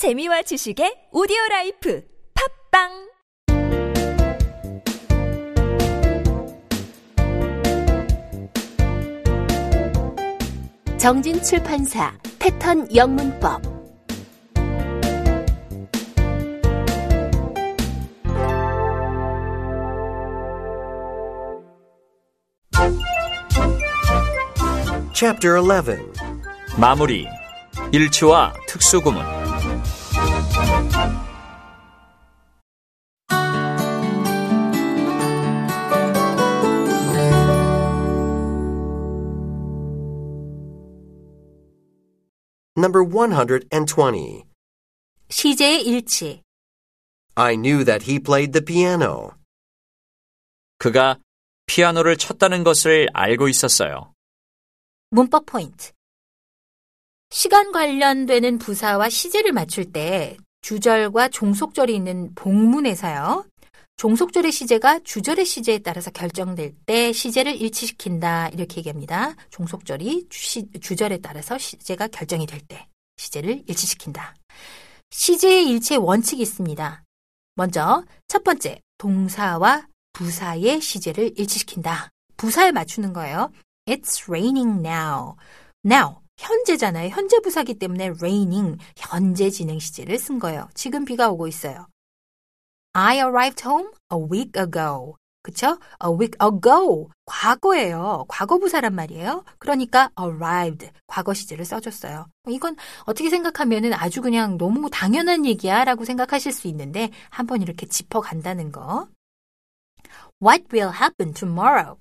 재미와 지식의 오디오 라이프 팝빵! 정진 출판사 패턴 영문법. Chapter 11 마무리. 일치와 특수구문 Number 120 시제의 일치 I knew that he played the piano. 그가 피아노를 쳤다는 것을 알고 있었어요. 문법 포인트 시간 관련되는 부사와 시제를 맞출 때 주절과 종속절이 있는 복문에서요. 종속절의 시제가 주절의 시제에 따라서 결정될 때 시제를 일치시킨다 이렇게 얘기합니다. 종속절이 주, 주절에 따라서 시제가 결정이 될 때 시제를 일치시킨다. 시제의 일치의 원칙이 있습니다. 먼저 첫 번째 동사와 부사의 시제를 일치시킨다. 부사에 맞추는 거예요. It's raining now. Now 현재잖아요. 현재 부사기 때문에 raining 현재 진행 시제를 쓴 거예요. 지금 비가 오고 있어요. I arrived home a week ago. 그쵸? A week ago. 과거예요. 과거 부사란 말이에요. 그러니까 arrived. 과거 시제를 써줬어요. 이건 어떻게 생각하면은 아주 그냥 너무 당연한 얘기야 라고 생각하실 수 있는데 한번 이렇게 짚어간다는 거. What will happen tomorrow?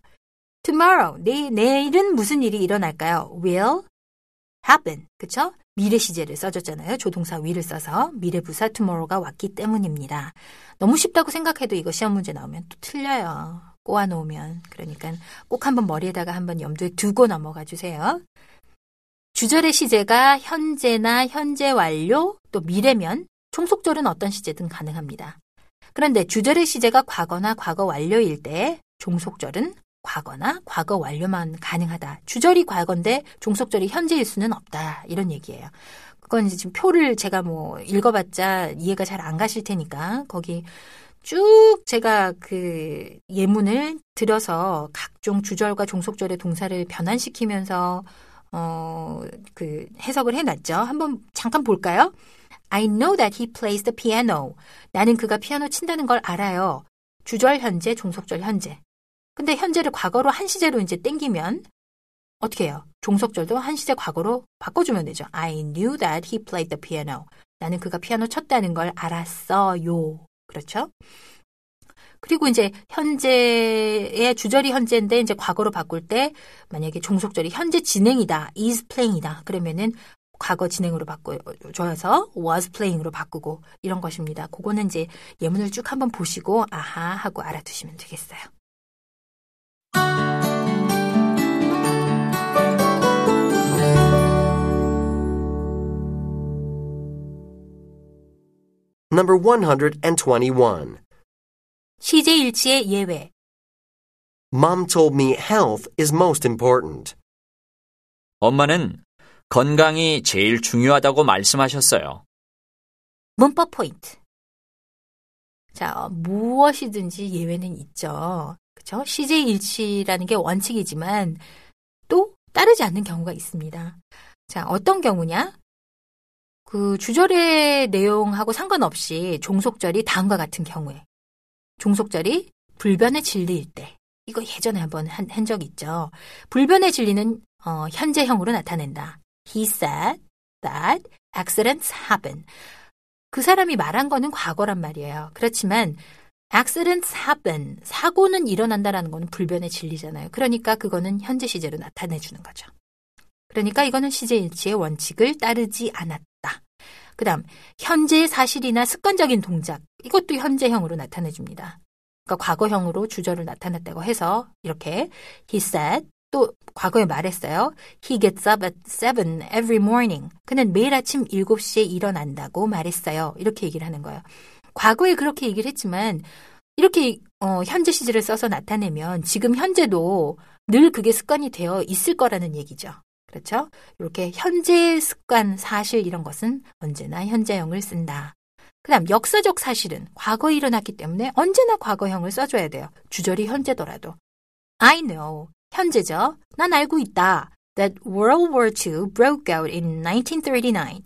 tomorrow. 내, 내일은 무슨 일이 일어날까요? will happen. 그쵸? 미래 시제를 써줬잖아요. 조동사 will을 써서 미래 부사 tomorrow가 왔기 때문입니다. 너무 쉽다고 생각해도 이거 시험 문제 나오면 또 틀려요. 꼬아놓으면. 그러니까 꼭 한번 머리에다가 한번 염두에 두고 넘어가 주세요. 주절의 시제가 현재나 현재 완료 또 미래면 총속절은 어떤 시제든 가능합니다. 그런데 주절의 시제가 과거나 과거 완료일 때 종속절은 과거나 과거 완료만 가능하다. 주절이 과거인데 종속절이 현재일 수는 없다. 이런 얘기예요. 그건 이제 지금 표를 제가 뭐 읽어봤자 이해가 잘 안 가실 테니까 거기 쭉 제가 그 예문을 들어서 각종 주절과 종속절의 동사를 변환시키면서 어, 그 해석을 해놨죠. 한번 잠깐 볼까요? I know that he plays the piano. 나는 그가 피아노 친다는 걸 알아요. 주절 현재, 종속절 현재. 근데 현재를 과거로 한 시제로 이제 땡기면 어떻게 해요? 종속절도 한 시제 과거로 바꿔주면 되죠. I knew that he played the piano. 나는 그가 피아노 쳤다는 걸 알았어요. 그렇죠? 그리고 이제 현재의 주절이 현재인데 이제 과거로 바꿀 때 만약에 종속절이 현재 진행이다, is playing이다. 그러면은 과거 진행으로 바꿔줘서 was playing으로 바꾸고 이런 것입니다. 그거는 이제 예문을 쭉 한번 보시고 아하 하고 알아두시면 되겠어요. Number 121 시제 일치의 예외. Mom told me health is most important. 엄마는 건강이 제일 중요하다고 말씀하셨어요. 문법 포인트. 자, 무엇이든지 예외는 있죠. 그쵸? 시제 일치라는 게 원칙이지만 또 따르지 않는 경우가 있습니다. 자, 어떤 경우냐? 그 주절의 내용하고 상관없이 종속절이 다음과 같은 경우에 종속절이 불변의 진리일 때 이거 예전에 한번 한, 한적 있죠. 불변의 진리는 어, 현재형으로 나타낸다. He said that accidents happen. 그 사람이 말한 거는 과거란 말이에요. 그렇지만 accidents happen. 사고는 일어난다라는 거는 불변의 진리잖아요. 그러니까 그거는 현재 시제로 나타내 주는 거죠. 그러니까 이거는 시제 일치의 원칙을 따르지 않았다. 그 다음, 현재의 사실이나 습관적인 동작. 이것도 현재형으로 나타내 줍니다. 그러니까 과거형으로 주절을 나타냈다고 해서 이렇게 he said 또 과거에 말했어요. He gets up at 7 every morning. 그는 매일 아침 7시에 일어난다고 말했어요. 이렇게 얘기를 하는 거예요. 과거에 그렇게 얘기를 했지만 이렇게 어, 현재 시제를 써서 나타내면 지금 현재도 늘 그게 습관이 되어 있을 거라는 얘기죠. 그렇죠? 이렇게 현재 습관, 사실 이런 것은 언제나 현재형을 쓴다. 그 다음 역사적 사실은 과거에 일어났기 때문에 언제나 과거형을 써줘야 돼요. 주절이 현재더라도. I know. 현재죠. 난 알고 있다. That World War II broke out in 1939.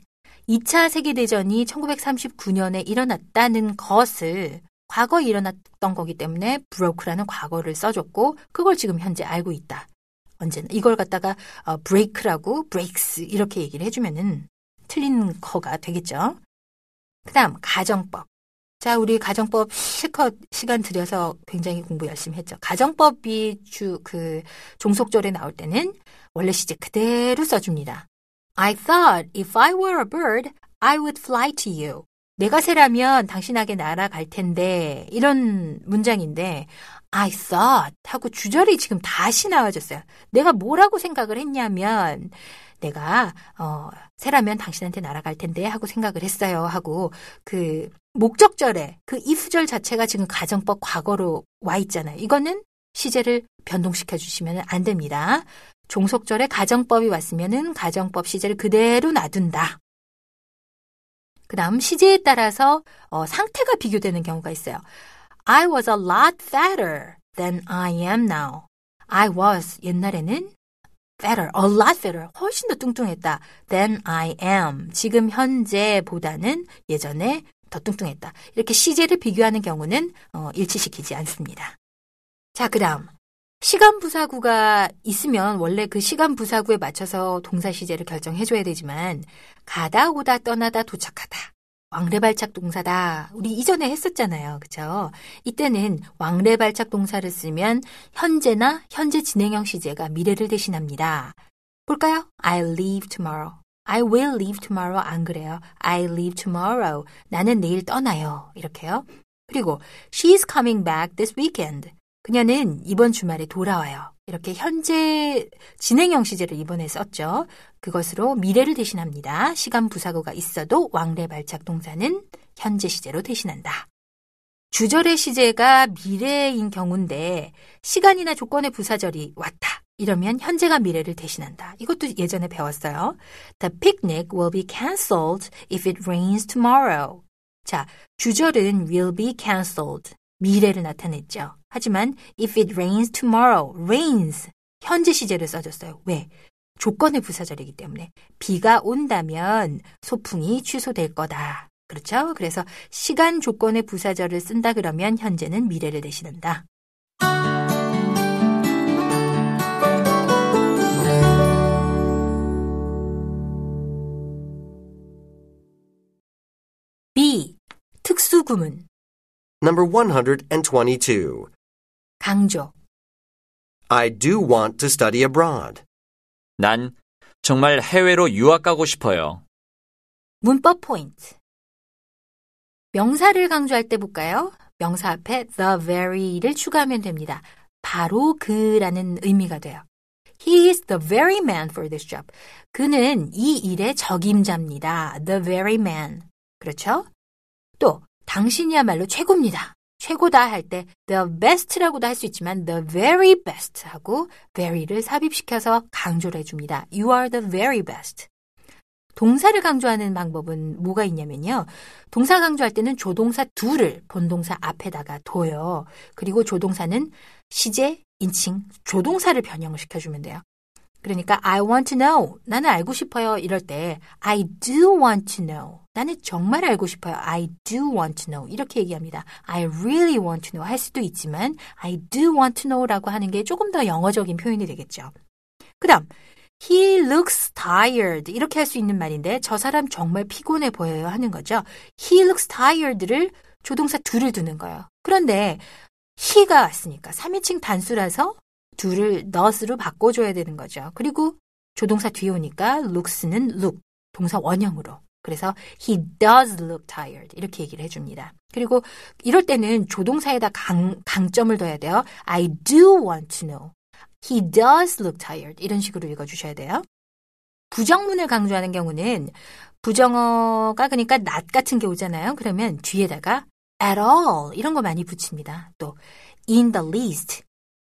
2차 세계대전이 1939년에 일어났다는 것을 과거에 일어났던 거기 때문에 broke라는 과거를 써줬고 그걸 지금 현재 알고 있다. 언제나 이걸 갖다가 어, break라고 breaks 이렇게 얘기를 해주면은 틀린 거가 되겠죠. 그다음 가정법. 자, 우리 가정법 실컷 시간 들여서 굉장히 공부 열심히 했죠. 가정법이 주 그 종속절에 나올 때는 원래 시제 그대로 써줍니다. I thought if I were a bird, I would fly to you. 내가 새라면 당신에게 날아갈 텐데 이런 문장인데 I thought 하고 주절이 지금 다시 나와졌어요. 내가 뭐라고 생각을 했냐면 내가 어 새라면 당신한테 날아갈 텐데 하고 생각을 했어요 하고 그 목적절에 그 if절 자체가 지금 가정법 과거로 와 있잖아요. 이거는 시제를 변동시켜 주시면 안 됩니다. 종속절에 가정법이 왔으면은 가정법 시제를 그대로 놔둔다. 그 다음 시제에 따라서 어, 상태가 비교되는 경우가 있어요. I was a lot fatter than I am now. I was 옛날에는 fatter, a lot fatter, 훨씬 더 뚱뚱했다. than I am. 지금 현재보다는 예전에 더 뚱뚱했다. 이렇게 시제를 비교하는 경우는 어, 일치시키지 않습니다. 자, 그 다음. 시간 부사구가 있으면 원래 그 시간 부사구에 맞춰서 동사 시제를 결정해줘야 되지만 가다 오다 떠나다 도착하다. 왕래발착 동사다. 우리 이전에 했었잖아요. 그쵸? 이때는 왕래발착 동사를 쓰면 현재나 현재 진행형 시제가 미래를 대신합니다. 볼까요? I leave tomorrow. I will leave tomorrow. 안 그래요. I leave tomorrow. 나는 내일 떠나요. 이렇게요. 그리고 she's coming back this weekend. 그녀는 이번 주말에 돌아와요. 이렇게 현재 진행형 시제를 이번에 썼죠. 그것으로 미래를 대신합니다. 시간 부사구가 있어도 왕래 발착 동사는 현재 시제로 대신한다. 주절의 시제가 미래인 경우인데 시간이나 조건의 부사절이 왔다. 이러면 현재가 미래를 대신한다. 이것도 예전에 배웠어요. The picnic will be cancelled if it rains tomorrow. 자, 주절은 will be cancelled. 미래를 나타냈죠. 하지만 if it rains tomorrow, rains 현재 시제를 써줬어요. 왜? 조건의 부사절이기 때문에 비가 온다면 소풍이 취소될 거다. 그렇죠? 그래서 시간 조건의 부사절을 쓴다 그러면 현재는 미래를 대신한다. B. 특수구문 Number 122. 강조 I do want to study abroad. 난 정말 해외로 유학 가고 싶어요. 문법 포인트. 명사를 강조할 때 볼까요? 명사 앞에 the very를 추가하면 됩니다. 바로 그라는 의미가 돼요. He is the very man for this job. 그는 이 일의 적임자입니다. The very man. 그렇죠? 또 당신이야말로 최고입니다. 최고다 할 때 the best라고도 할 수 있지만 the very best 하고 very를 삽입시켜서 강조를 해줍니다. You are the very best. 동사를 강조하는 방법은 뭐가 있냐면요. 동사 강조할 때는 조동사 둘을 본동사 앞에다가 둬요. 그리고 조동사는 시제, 인칭, 조동사를 변형을 시켜주면 돼요. 그러니까 I want to know. 나는 알고 싶어요. 이럴 때 I do want to know. 나는 정말 알고 싶어요. I do want to know. 이렇게 얘기합니다. I really want to know 할 수도 있지만 I do want to know라고 하는 게 조금 더 영어적인 표현이 되겠죠. 그다음 He looks tired. 이렇게 할 수 있는 말인데 저 사람 정말 피곤해 보여요 하는 거죠. He looks tired를 조동사 둘을 두는 거예요. 그런데 he가 왔으니까 3인칭 단수라서 둘을 not으로 바꿔줘야 되는 거죠. 그리고 조동사 뒤에 오니까 looks는 look, 동사 원형으로. 그래서 he does look tired 이렇게 얘기를 해줍니다. 그리고 이럴 때는 조동사에다 강, 강점을 둬야 돼요. I do want to know. He does look tired 이런 식으로 읽어주셔야 돼요. 부정문을 강조하는 경우는 부정어가 그러니까 not 같은 게 오잖아요. 그러면 뒤에다가 at all 이런 거 많이 붙입니다. 또 in the least,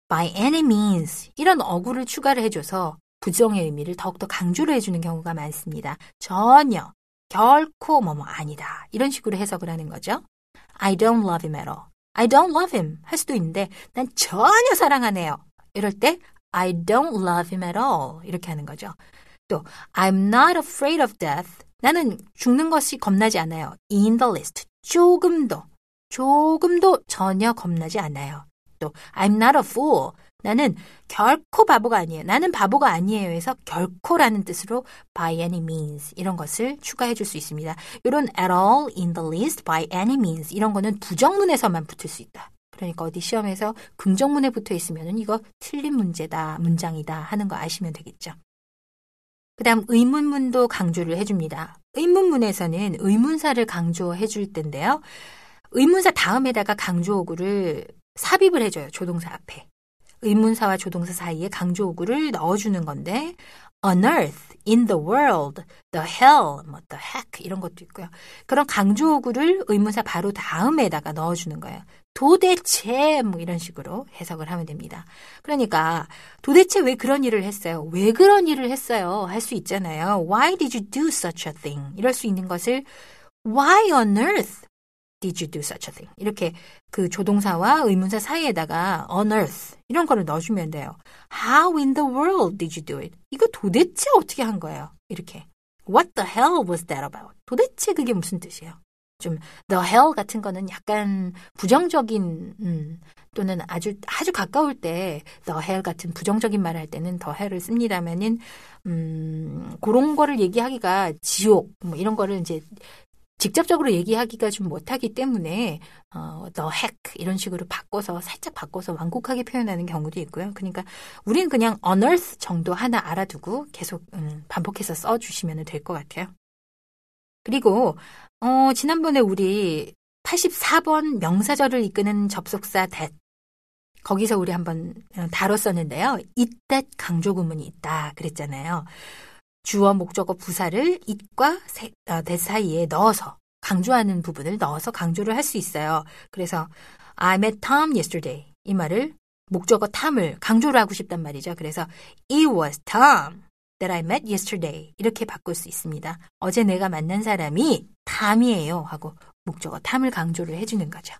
by any means 이런 어구를 추가를 해줘서 부정의 의미를 더욱더 강조를 해주는 경우가 많습니다. 전혀, 결코 뭐뭐 아니다. 이런 식으로 해석을 하는 거죠. I don't love him at all. I don't love him 할 수도 있는데 난 전혀 사랑하네요. 이럴 때 I don't love him at all 이렇게 하는 거죠. 또 I'm not afraid of death. 나는 죽는 것이 겁나지 않아요. In the least. 조금도 조금도 전혀 겁나지 않아요. 또 I'm not a fool. 나는 결코 바보가 아니에요. 나는 바보가 아니에요. 해서 결코라는 뜻으로 by any means 이런 것을 추가해 줄 수 있습니다. 이런 at all, in the least, by any means 이런 거는 부정문에서만 붙을 수 있다. 그러니까 어디 시험에서 긍정문에 붙어 있으면 이거 틀린 문제다, 문장이다 하는 거 아시면 되겠죠. 그 다음 의문문도 강조를 해줍니다. 의문문에서는 의문사를 강조해 줄 텐데요. 의문사 다음에다가 강조어구를 삽입을 해줘요. 조동사 앞에. 의문사와 조동사 사이에 강조어구를 넣어주는 건데 on earth, in the world, the hell, 뭐 the heck 이런 것도 있고요. 그런 강조어구를 의문사 바로 다음에다가 넣어주는 거예요. 도대체 뭐 이런 식으로 해석을 하면 됩니다. 그러니까 도대체 왜 그런 일을 했어요? 왜 그런 일을 했어요? 할 수 있잖아요. Why did you do such a thing? 이럴 수 있는 것을 Why on earth did you do such a thing? 이렇게 그 조동사와 의문사 사이에다가 on earth 이런 거를 넣어주면 돼요. How in the world did you do it? 이거 도대체 어떻게 한 거예요? 이렇게. What the hell was that about? 도대체 그게 무슨 뜻이에요? 좀 the hell 같은 거는 약간 부정적인 음, 또는 아주 아주 가까울 때 the hell 같은 부정적인 말을 할 때는 the hell을 씁니다면은 음, 그런 거를 얘기하기가 지옥 뭐 이런 거를 이제 직접적으로 얘기하기가 좀 못하기 때문에 어, heck 이런 식으로 바꿔서 살짝 바꿔서 완곡하게 표현하는 경우도 있고요. 그러니까 우리는 그냥 unearth 정도 하나 알아두고 계속 음, 반복해서 써주시면 될 것 같아요. 그리고 어, 지난번에 우리 84번 명사절을 이끄는 접속사 that 거기서 우리 한번 다뤘었는데요. 이때 강조 구문이 있다 그랬잖아요. 주어, 목적어, 부사를 it과 that 사이에 넣어서 강조하는 부분을 넣어서 강조를 할 수 있어요. 그래서 I met Tom yesterday 이 말을 목적어 탐을 강조를 하고 싶단 말이죠. 그래서 It was Tom that I met yesterday 이렇게 바꿀 수 있습니다. 어제 내가 만난 사람이 탐이에요 하고 목적어 탐을 강조를 해주는 거죠.